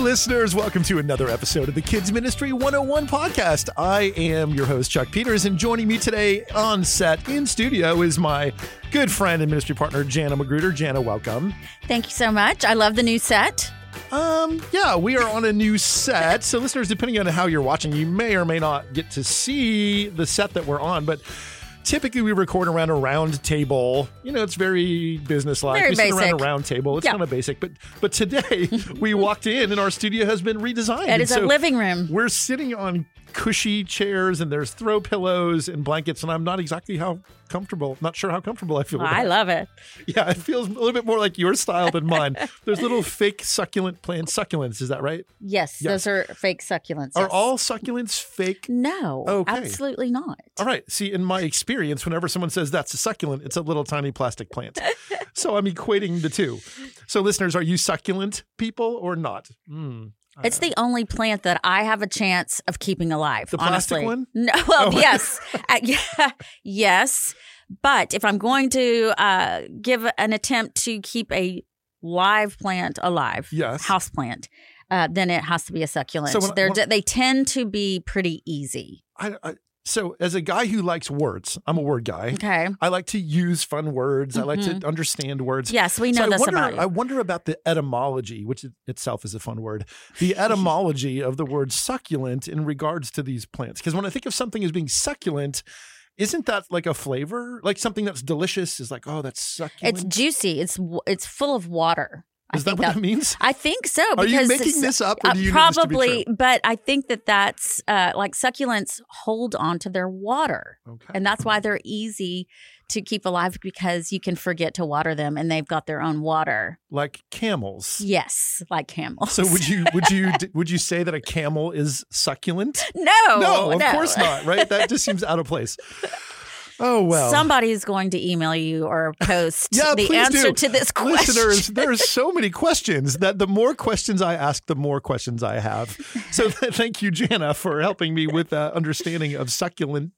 listeners. Welcome to another episode of the Kids Ministry 101 podcast. I am your host, Chuck Peters, and joining me today on set in studio is my good friend and ministry partner, Jana Magruder. Jana, welcome. Thank you so much. I love the new set. Um, yeah, we are on a new set. So, listeners, depending on how you're watching, you may or may not get to see the set that we're on, but typically we record around a round table. You know, it's very business-like. Very we sit around a round table. It's Yeah. kind of basic, but but today we walked in and our studio has been redesigned. It And is so a living room. We're sitting on cushy chairs and there's throw pillows and blankets, and I'm not exactly how comfortable. Not sure how comfortable I feel. with I love it. Yeah, it feels a little bit more like your style than mine. There's little fake succulent plant succulents. Is that right? Yes, Yes. those are fake succulents. Are yes. all succulents fake? No, Okay. absolutely not. All right. See, in my experience, whenever someone says that's a succulent, it's a little tiny plastic plant. so I'm equating the two. So, listeners, are you succulent people or not? Mm. It's the only plant that I have a chance of keeping alive. The plastic honestly. one? No, well, Oh. yes, Uh, yeah, yes. But if I'm going to uh, give an attempt to keep a live plant alive, Yes. house plant, uh, then it has to be a succulent. So when- They're, when- they tend to be pretty easy. I, I, so, as a guy who likes words, I'm a word guy. Okay. I like to use fun words. I like to mm-hmm. understand words. Yes, we know so I this wonder, about you. I wonder about the etymology, which itself is a fun word. The etymology of the word succulent in regards to these plants. Because when I think of something as being succulent, isn't that like a flavor? Like something that's delicious is like, oh, that's succulent. It's juicy. It's it's full of water. Is that what that means? I think so. Are you making this up, uh, do you know this to be probably? But I think that that's uh, like succulents hold on to their water, Okay. and that's why they're easy to keep alive because you can forget to water them, and they've got their own water. like camels. Yes, like camels. So would you would you would you say that a camel is succulent? No, no, of no. course not. Right? That just seems out of place. Oh well. Somebody is going to email you or post Yeah, the answer do. to this question. Listeners, there's so many questions that the more questions I ask, the more questions I have. So thank you, Jana, for helping me with that understanding of succulents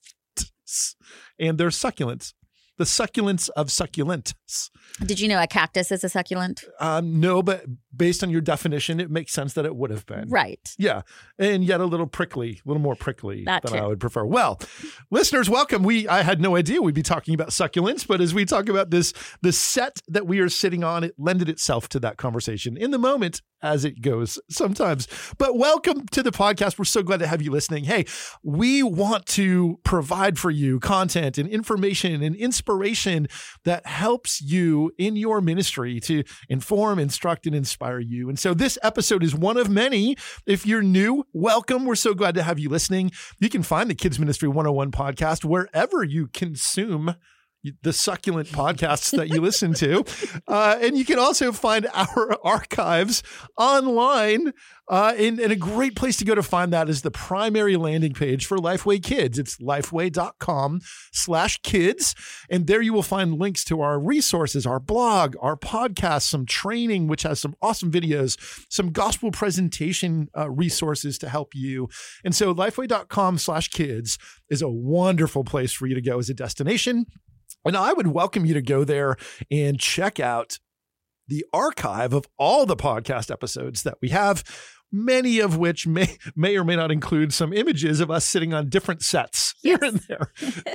and their succulents. The succulents of succulents. Did you know a cactus is a succulent? Um, no, but based on your definition, it makes sense that it would have been. Right. Yeah, and yet a little prickly, a little more prickly That than too. I would prefer. Well, listeners, welcome. We I had no idea we'd be talking about succulents, but as we talk about this, the set that we are sitting on, it lended itself to that conversation in the moment as it goes sometimes. But welcome to the podcast. We're so glad to have you listening. Hey, we want to provide for you content and information and inspiration that helps you in your ministry to inform, instruct, and inspire you. And so this episode is one of many. If you're new, welcome. We're so glad to have you listening. You can find the Kids Ministry 101 podcast wherever you consume the succulent podcasts that you listen to. Uh, and you can also find our archives online. Uh, and, and a great place to go to find that is the primary landing page for Lifeway Kids. It's lifeway.com slash kids. And there you will find links to our resources, our blog, our podcast, some training, which has some awesome videos, some gospel presentation uh, resources to help you. And so lifeway.com slash kids is a wonderful place for you to go as a destination. And I would welcome you to go there and check out the archive of all the podcast episodes that we have, many of which may may or may not include some images of us sitting on different sets here and there.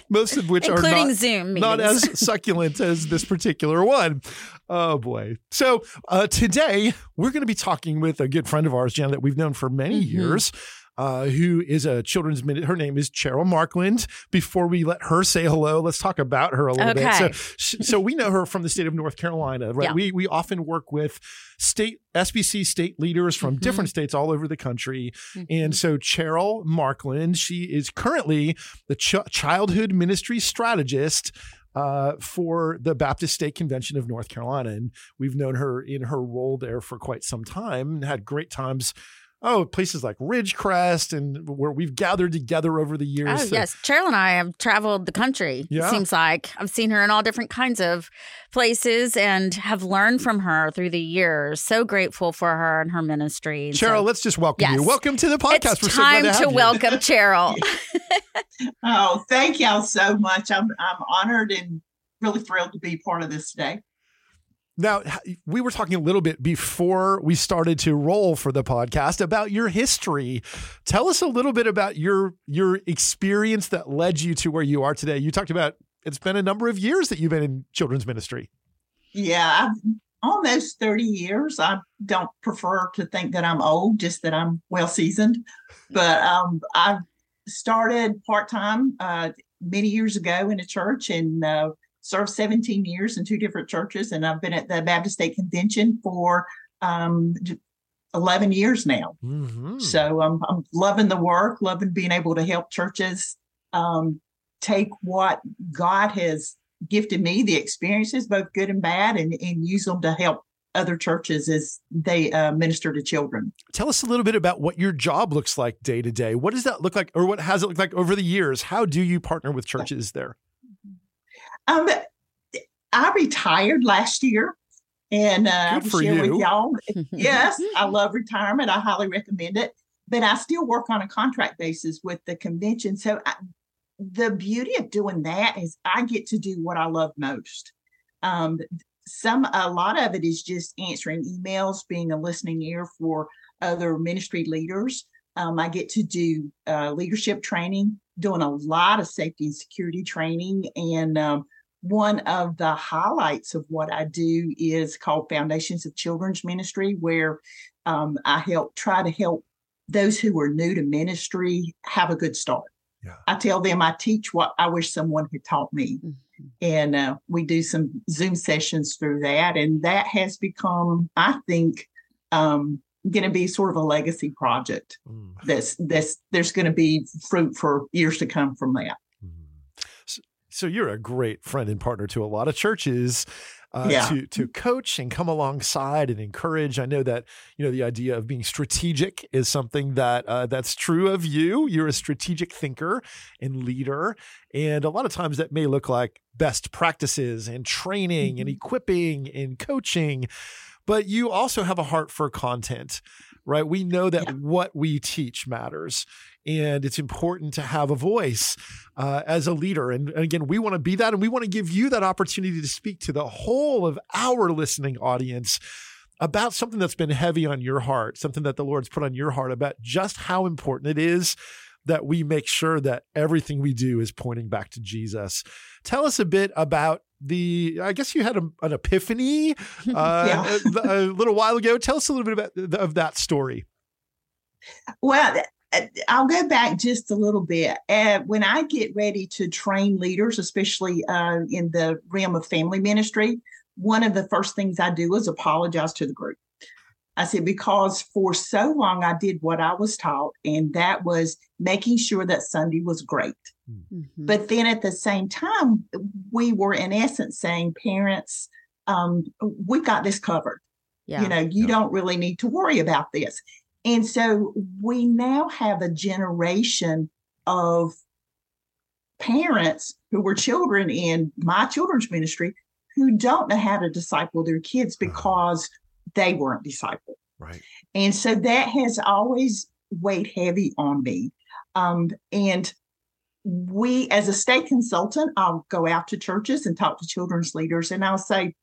Most of which are Including not, Zoom not as succulent as this particular one. Oh boy. So uh, today we're going to be talking with a good friend of ours, Jan, that we've known for many Mhm. years. Uh, who is a children's minute? Her name is Cheryl Markland. Before we let her say hello, let's talk about her a little bit. Okay. So, so we know her from the state of North Carolina, right? Yeah. We we often work with state SBC state leaders from Mhm. different states all over the country, Mhm. and so Cheryl Markland, she is currently the ch- childhood ministry strategist uh, for the Baptist State Convention of North Carolina. And we've known her in her role there for quite some time and had great times. Oh, places like Ridgecrest and where we've gathered together over the years. Oh, So- yes. Cheryl and I have traveled the country, Yeah. it seems like. I've seen her in all different kinds of places and have learned from her through the years. So grateful for her and her ministry. Cheryl, so let's just welcome you. Welcome to the podcast. it's We're so time to, to, welcome Cheryl. Oh, thank y'all so much. I'm I'm honored and really thrilled to be part of this today. Now, we were talking a little bit before we started to roll for the podcast about your history. Tell us a little bit about your your experience that led you to where you are today. You talked about it's been a number of years that you've been in children's ministry. Yeah, I've almost 30 years. I don't prefer to think that I'm old, just that I'm well seasoned. But um, I started part time uh, many years ago in a church and uh, served 17 years in two different churches. And I've been at the Baptist State Convention for um, 11 years now. Mm-hmm. So I'm, I'm loving the work, loving being able to help churches um, take what God has gifted me, the experiences, both good and bad, and, and use them to help other churches as they uh, minister to children. Tell us a little bit about what your job looks like day to day. What does that look like, or what has it looked like over the years? How do you partner with churches there? Um, I retired last year, and uh, Good for share you. with y'all. yes, I love retirement. I highly recommend it. But I still work on a contract basis with the convention. So I, the beauty of doing that is I get to do what I love most. Um, some a lot of it is just answering emails, being a listening ear for other ministry leaders. Um, I get to do uh, leadership training, doing a lot of safety and security training, and um, one of the highlights of what I do is called Foundations of Children's Ministry, where um, I help try to help those who are new to ministry have a good start. Yeah. I tell them I teach what I wish someone had taught me. Mm-hmm. And uh, we do some Zoom sessions through that. And that has become, I think, um, going to be sort of a legacy project mm. that's, that's, there's going to be fruit for years to come from that. So, so you're a great friend and partner to a lot of churches uh, yeah. to to coach and come alongside and encourage. I know that you know the idea of being strategic is something that uh, that's true of you. You're a strategic thinker and leader, and a lot of times that may look like best practices and training mm-hmm. and equipping and coaching. But you also have a heart for content, right? We know that yeah. what we teach matters and it's important to have a voice uh, as a leader. And, and again, we want to be that, and we want to give you that opportunity to speak to the whole of our listening audience about something that's been heavy on your heart, something that the Lord's put on your heart about just how important it is that we make sure that everything we do is pointing back to Jesus. Tell us a bit about the i guess you had a, an epiphany uh, a, a, little while ago tell us a little bit about of that story well uh, I'll go back just a little bit. Uh, when I get ready to train leaders, especially uh, in the realm of family ministry, one of the first things I do is apologize to the group. I said, because for so long I did what I was taught, and that was making sure that Sunday was great. Mm-hmm. But then at the same time, we were in essence saying, parents, um, we've got this covered. Yeah. You know, you yeah. don't really need to worry about this. And so we now have a generation of parents who were children in my children's ministry who don't know how to disciple their kids uh-huh. because they weren't discipled. Right. And so that has always weighed heavy on me. Um, and we, as a state consultant, I'll go out to churches and talk to children's leaders, and I'll say,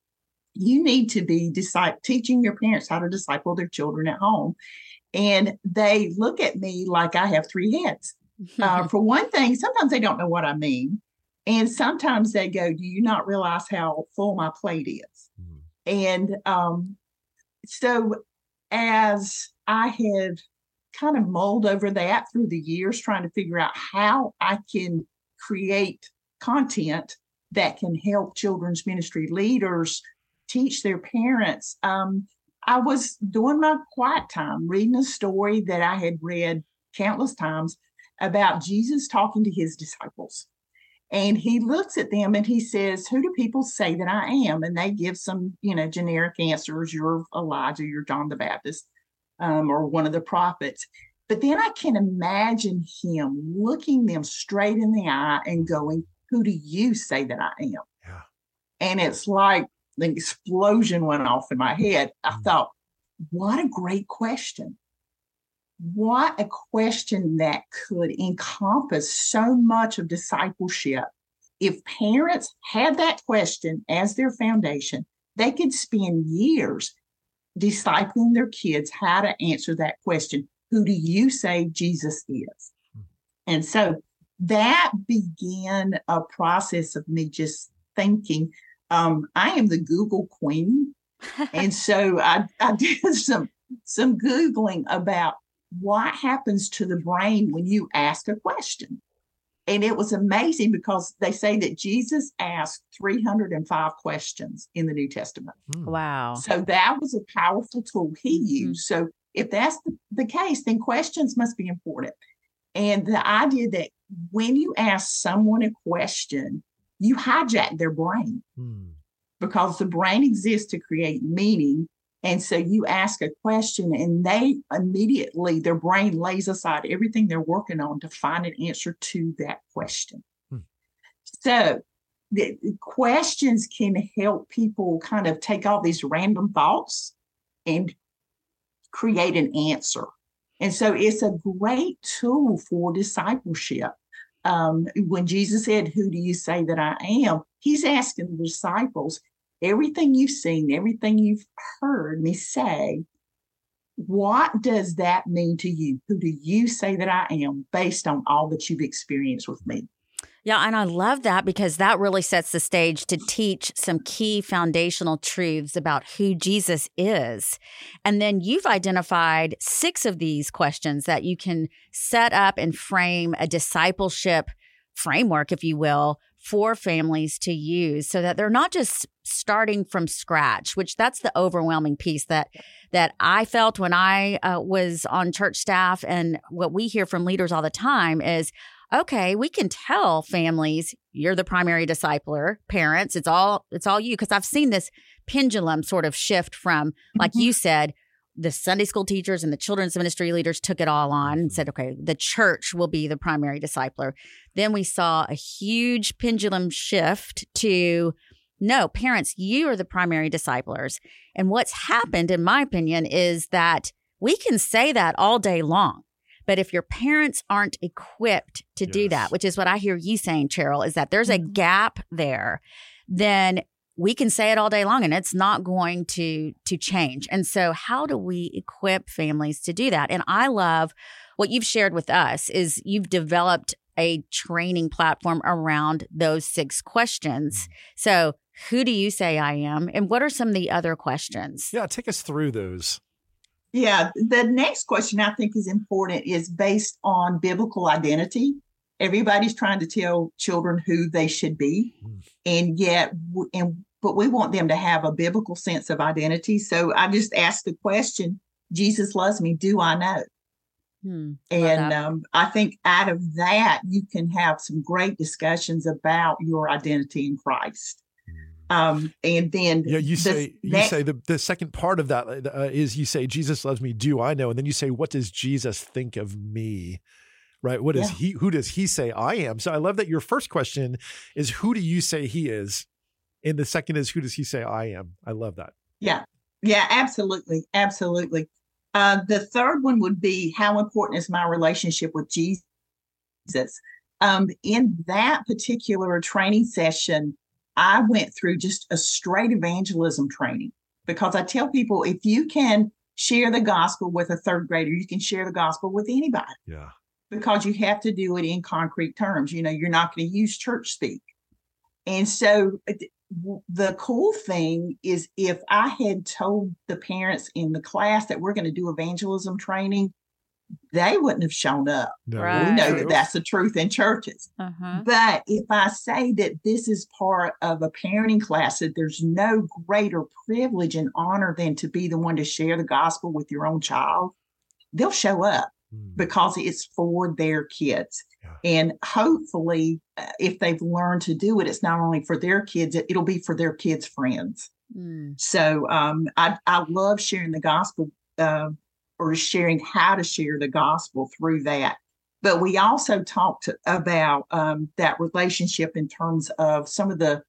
you need to be disciple, teaching your parents how to disciple their children at home. And they look at me like I have three heads. Uh, for one thing, sometimes they don't know what I mean. And sometimes they go, Do you not realize how full my plate is? Mm. And um, so, as I have kind of mulled over that through the years, trying to figure out how I can create content that can help children's ministry leaders teach their parents. Um, I was doing my quiet time reading a story that I had read countless times about Jesus talking to his disciples. And he looks at them and he says, Who do people say that I am? And they give some, you know, generic answers. You're Elijah, you're John the Baptist, um, or one of the prophets. But then I can imagine him looking them straight in the eye and going, Who do you say that I am? Yeah. And it's like the explosion went off in my head. I mm. thought, what a great question. What a question that could encompass so much of discipleship. If parents had that question as their foundation, they could spend years discipling their kids how to answer that question Who do you say Jesus is? Hmm. And so that began a process of me just thinking, um, I am the Google queen. and so I, I did some some Googling about what happens to the brain when you ask a question. And it was amazing because they say that Jesus asked 305 questions in the New Testament. Hmm. Wow. So that was a powerful tool he mm-hmm. used. So if that's the, the case, then questions must be important. And the idea that when you ask someone a question, you hijack their brain hmm. because the brain exists to create meaning. And so you ask a question, and they immediately, their brain lays aside everything they're working on to find an answer to that question. Hmm. So the questions can help people kind of take all these random thoughts and create an answer. And so it's a great tool for discipleship um, when Jesus said, Who do you say that I am? He's asking the disciples, everything you've seen, everything you've heard me say, what does that mean to you? Who do you say that I am based on all that you've experienced with me? Yeah, and I love that because that really sets the stage to teach some key foundational truths about who Jesus is. And then you've identified six of these questions that you can set up and frame a discipleship framework, if you will, for families to use so that they're not just starting from scratch which that's the overwhelming piece that that i felt when i uh, was on church staff. And what we hear from leaders all the time is okay, we can tell families you're the primary discipler, parents, it's all it's all you. Because I've seen this pendulum sort of shift from like mm-hmm. you said the Sunday school teachers and the children's ministry leaders took it all on and said, okay, the church will be the primary discipler. Then we saw a huge pendulum shift to no, parents, you are the primary disciplers. And what's happened, in my opinion, is that we can say that all day long. But if your parents aren't equipped to yes. do that, which is what I hear you saying, Cheryl, is that there's a mm-hmm. gap there, then we can say it all day long and it's not going to to change. And so how do we equip families to do that? And I love what you've shared with us is you've developed a training platform around those six questions. Mm-hmm. So, who do you say I am? And what are some of the other questions? Yeah, take us through those. Yeah, the next question I think is important is based on biblical identity. Everybody's trying to tell children who they should be, and yet, and but we want them to have a biblical sense of identity. So I just asked the question: Jesus loves me. Do I know? Hmm, and um, I think out of that, you can have some great discussions about your identity in Christ. Um, and then yeah, you say you say the the second part of that uh, is you say Jesus loves me. Do I know? And then you say, what does Jesus think of me? Right? What is yeah. he? Who does he say I am? So I love that your first question is who do you say he is, and the second is who does he say I am? I love that. Yeah, yeah, absolutely, absolutely. Uh, the third one would be how important is my relationship with Jesus? Um, in that particular training session, I went through just a straight evangelism training because I tell people if you can share the gospel with a third grader, you can share the gospel with anybody. Yeah. Because you have to do it in concrete terms. You know, you're not going to use church speak. And so uh, the cool thing is if I had told the parents in the class that we're going to do evangelism training, they wouldn't have shown up. Right. We know that that's the truth in churches. Uh-huh. But if I say that this is part of a parenting class, that there's no greater privilege and honor than to be the one to share the gospel with your own child, they'll show up mm. because it's for their kids. Yeah. And hopefully, uh, if they've learned to do it, it's not only for their kids, it, will be for their kids' friends. Mm. So um, I, I love sharing the gospel uh, or sharing how to share the gospel through that. But we also talked about um, that relationship in terms of some of the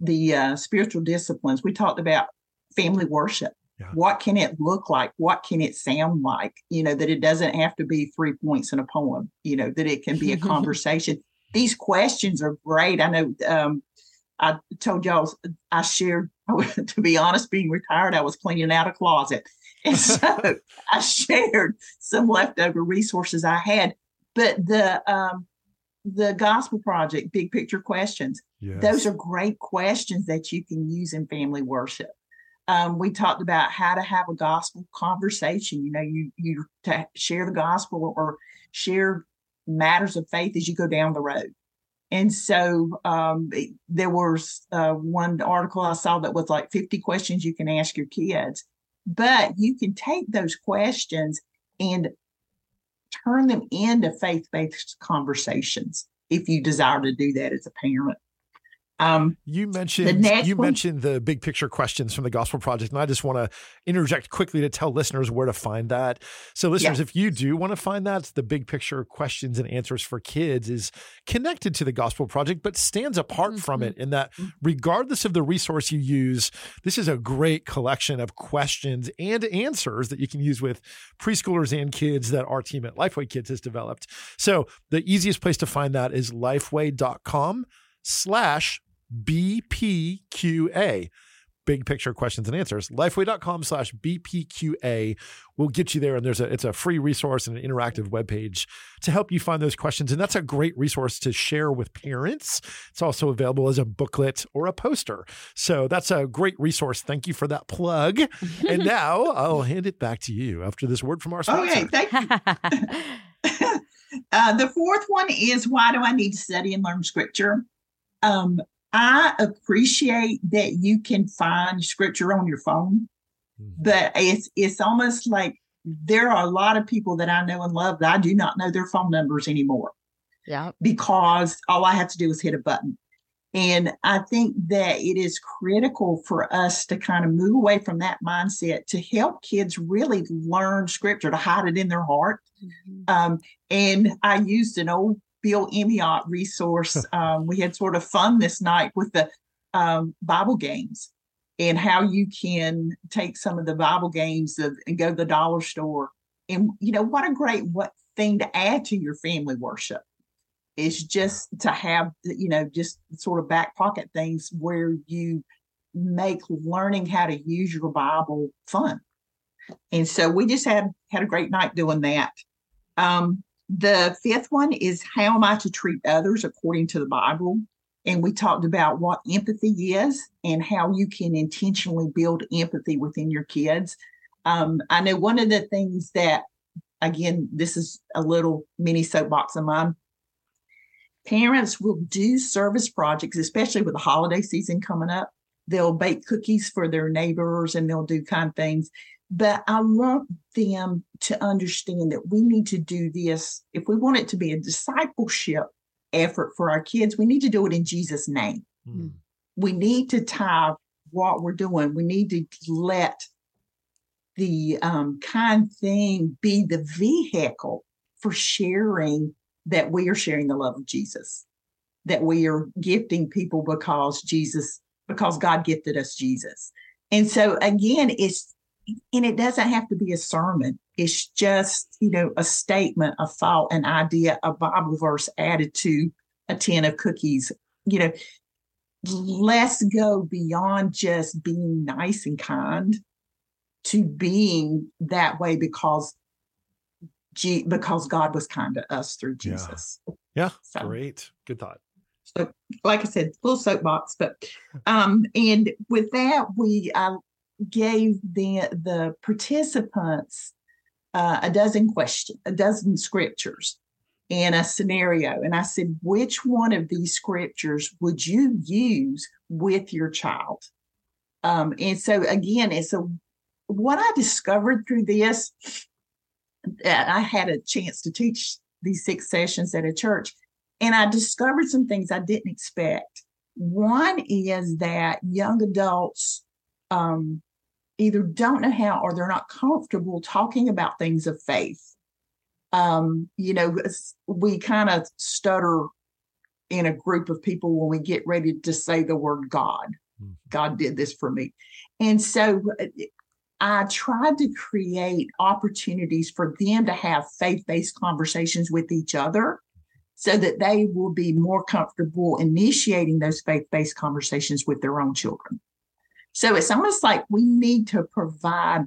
the uh, spiritual disciplines. We talked about family worship. Yeah. What can it look like? What can it sound like? You know, that it doesn't have to be three points in a poem, you know, that it can be a conversation. These questions are great. I know um, I told y'all I shared to be honest, being retired, I was cleaning out a closet. And so I shared some leftover resources I had. But the um, the gospel project, big picture questions, yes. those are great questions that you can use in family worship. Um, we talked about how to have a gospel conversation. You know, you you to share the gospel or share matters of faith as you go down the road. And so um, there was uh, one article I saw that was like 50 questions you can ask your kids, but you can take those questions and turn them into faith based conversations if you desire to do that as a parent. Um, you mentioned you one, mentioned the big picture questions from the Gospel Project, and I just want to interject quickly to tell listeners where to find that. So, listeners, if you do want to find that, the big picture questions and answers for kids is connected to the Gospel Project, but stands apart mm-hmm. from it in that, mm-hmm. regardless of the resource you use, this is a great collection of questions and answers that you can use with preschoolers and kids that our team at Lifeway Kids has developed. So, the easiest place to find that is lifeway.com slash BPQA. Big picture questions and answers. Lifeway.com slash BPQA will get you there. And there's a it's a free resource and an interactive web page to help you find those questions. And that's a great resource to share with parents. It's also available as a booklet or a poster. So that's a great resource. Thank you for that plug. and now I'll hand it back to you after this word from our sponsor. Okay, thank you. uh, the fourth one is why do I need to study and learn scripture? Um, I appreciate that you can find scripture on your phone, mm-hmm. but it's it's almost like there are a lot of people that I know and love that I do not know their phone numbers anymore. Yeah. Because all I have to do is hit a button. And I think that it is critical for us to kind of move away from that mindset to help kids really learn scripture, to hide it in their heart. Mm-hmm. Um, and I used an old Bill Emeott resource. Um, we had sort of fun this night with the um, Bible games and how you can take some of the Bible games of, and go to the dollar store. And you know what a great what thing to add to your family worship is just to have you know just sort of back pocket things where you make learning how to use your Bible fun. And so we just had had a great night doing that. Um, the fifth one is how am I to treat others according to the Bible? And we talked about what empathy is and how you can intentionally build empathy within your kids. Um, I know one of the things that, again, this is a little mini soapbox of mine. Parents will do service projects, especially with the holiday season coming up. They'll bake cookies for their neighbors and they'll do kind things. But I want them to understand that we need to do this. If we want it to be a discipleship effort for our kids, we need to do it in Jesus' name. Mm. We need to tie what we're doing. We need to let the um, kind thing be the vehicle for sharing that we are sharing the love of Jesus, that we are gifting people because Jesus, because God gifted us Jesus. And so again, it's and it doesn't have to be a sermon. It's just, you know, a statement, a thought, an idea, a Bible verse added to a tin of cookies. You know, let's go beyond just being nice and kind to being that way because G- because God was kind to us through Jesus. Yeah, yeah. So, great. Good thought. So, like I said, full soapbox, but um, and with that, we uh, gave the the participants uh, a dozen questions, a dozen scriptures in a scenario, and I said, which one of these scriptures would you use with your child? Um, and so again, it's a what I discovered through this. That I had a chance to teach these six sessions at a church, and I discovered some things I didn't expect. One is that young adults um, either don't know how or they're not comfortable talking about things of faith. Um, you know, we kind of stutter in a group of people when we get ready to say the word God. Mm-hmm. God did this for me. And so uh, I tried to create opportunities for them to have faith based conversations with each other so that they will be more comfortable initiating those faith based conversations with their own children. So it's almost like we need to provide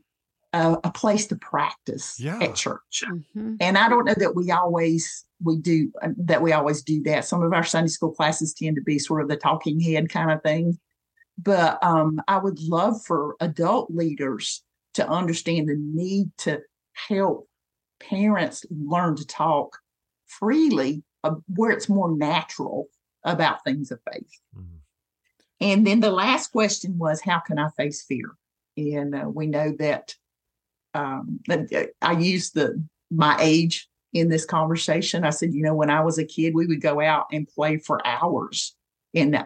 a, a place to practice Yeah. at church. Mhm. And I don't know that we always we do uh, that we always do that. Some of our Sunday school classes tend to be sort of the talking head kind of thing. But um, I would love for adult leaders to understand the need to help parents learn to talk freely uh, where it's more natural about things of faith. Mhm. And then the last question was, how can I face fear? And uh, we know that um, I used the my age in this conversation. I said, you know, when I was a kid, we would go out and play for hours, and uh,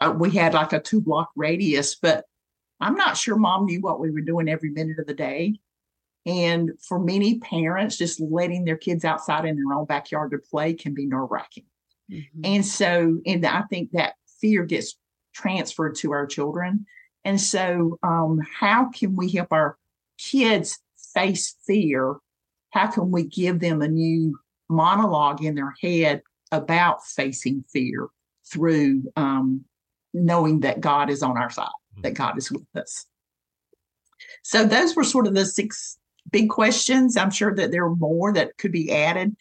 uh, we had like a two block radius. But I'm not sure mom knew what we were doing every minute of the day. And for many parents, just letting their kids outside in their own backyard to play can be nerve wracking. Mhm. And so, and I think that fear gets transferred to our children. And so, um, how can we help our kids face fear? How can we give them a new monologue in their head about facing fear through um, knowing that God is on our side, that God is with us? So, those were sort of the six big questions. I'm sure that there are more that could be added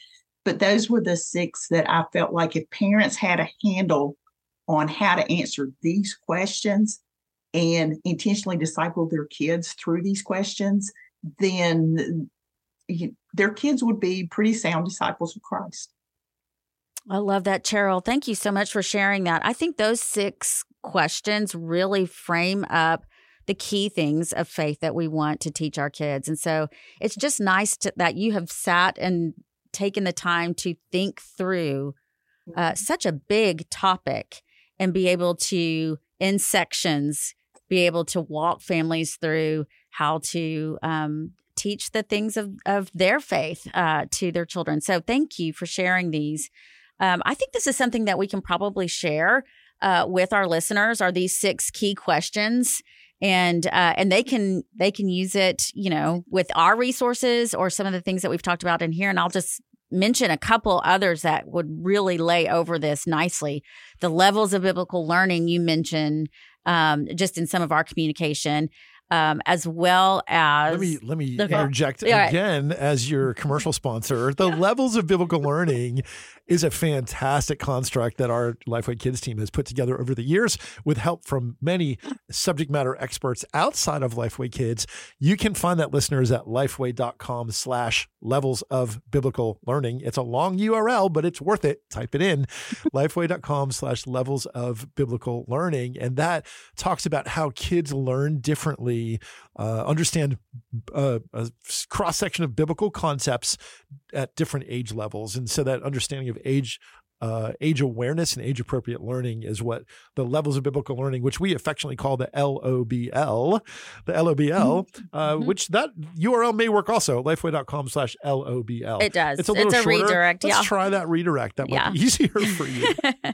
but those were the six that I felt like if parents had a handle on how to answer these questions and intentionally disciple their kids through these questions, then their kids would be pretty sound disciples of Christ. I love that, Cheryl. Thank you so much for sharing that. I think those six questions really frame up the key things of faith that we want to teach our kids. And so it's just nice to, that you have sat and taken the time to think through uh, such a big topic and be able to, in sections, be able to walk families through how to um, teach the things of, of their faith uh, to their children. So thank you for sharing these. Um, I think this is something that we can probably share uh, with our listeners. Are these six key questions, and uh, and they can they can use it, you know, with our resources or some of the things that we've talked about in here. And I'll just mention a couple others that would really lay over this nicely. The levels of biblical learning you mentioned, um, just in some of our communication. Um, as well as Let me let me Okay. interject Yeah, right. again as your commercial sponsor. The levels of biblical learning is a fantastic construct that our Lifeway Kids team has put together over the years with help from many subject matter experts outside of Lifeway Kids. You can find that listeners at lifeway.com slash levels of biblical learning. It's a long URL, but it's worth it. Type it in lifeway.com slash levels of biblical learning. And that talks about how kids learn differently, uh, understand uh, a cross section of biblical concepts at different age levels. And so that understanding of age. Uh, age awareness and age appropriate learning is what the levels of biblical learning, which we affectionately call the LOBL, the LOBL, uh, Mhm. which that URL may work also, lifeway.com slash LOBL. it does. It's a little a shorter. redirect. Let's yeah. try that redirect. That might Yeah. be easier for you.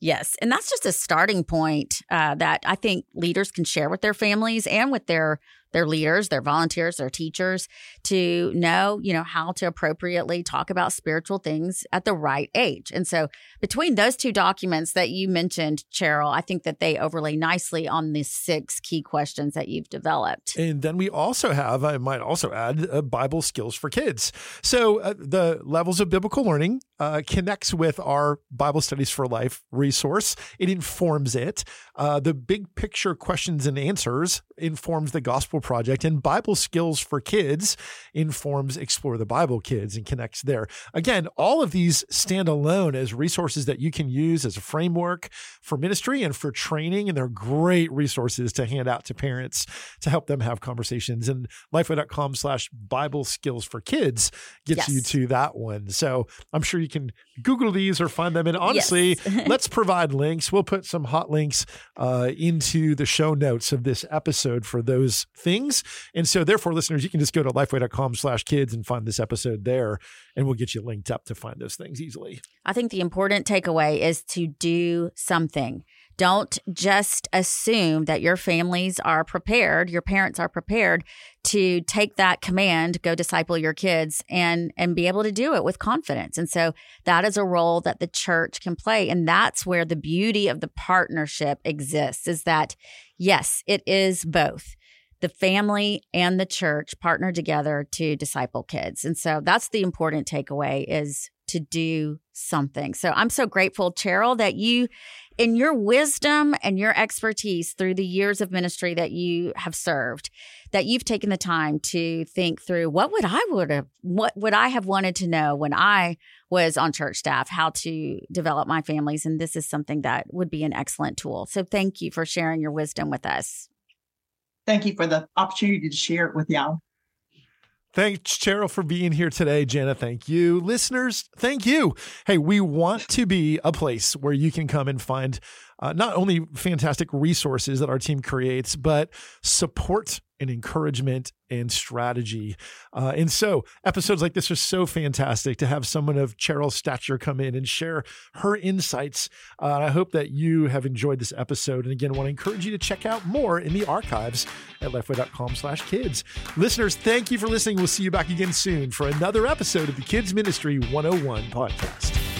yes. And that's just a starting point uh, that I think leaders can share with their families and with their their leaders, their volunteers, their teachers to know, you know, how to appropriately talk about spiritual things at the right age. And so between those two documents that you mentioned, Cheryl, I think that they overlay nicely on the six key questions that you've developed. And then we also have, I might also add, uh, Bible skills for kids. So uh, the levels of biblical learning uh, connects with our Bible Studies for Life resource. It informs it. Uh, the big picture questions and answers informs the Gospel Project, and Bible skills for kids informs Explore the Bible Kids and connects there. Again, all of these stand alone as resources that you can use as a framework for ministry and for training, and they're great resources to hand out to parents to help them have conversations. And lifeway.com slash Bible skills for kids gets Yes. you to that one. So I'm sure you can Google these or find them. And honestly, Yes. let's provide links. We'll put some hot links uh, into the show notes of this episode for those things. And so therefore, listeners, you can just go to lifeway.com slash kids and find this episode there, and we'll get you linked up to find those things easily. I think the important takeaway is to do something, Don't just assume that your families are prepared, your parents are prepared to take that command, go disciple your kids and and be able to do it with confidence. And so that is a role that the church can play and that's where the beauty of the partnership exists is that yes, it is both the family and the church partner together to disciple kids. And so that's the important takeaway is to do something. So I'm so grateful, Cheryl, that you, in your wisdom and your expertise through the years of ministry that you have served, that you've taken the time to think through what would I would have, what would I have wanted to know when I was on church staff, how to develop my families. And this is something that would be an excellent tool. So thank you for sharing your wisdom with us. Thank you for the opportunity to share it with y'all. Thanks, Cheryl, for being here today. Jana, thank you. Listeners, thank you. Hey, we want to be a place where you can come and find uh, not only fantastic resources that our team creates, but support and encouragement and strategy. Uh, and so, episodes like this are so fantastic to have someone of Cheryl's stature come in and share her insights. Uh, I hope that you have enjoyed this episode. And again, want to encourage you to check out more in the archives at lifeway.com slash kids. Listeners, thank you for listening. We'll see you back again soon for another episode of the Kids Ministry 101 podcast.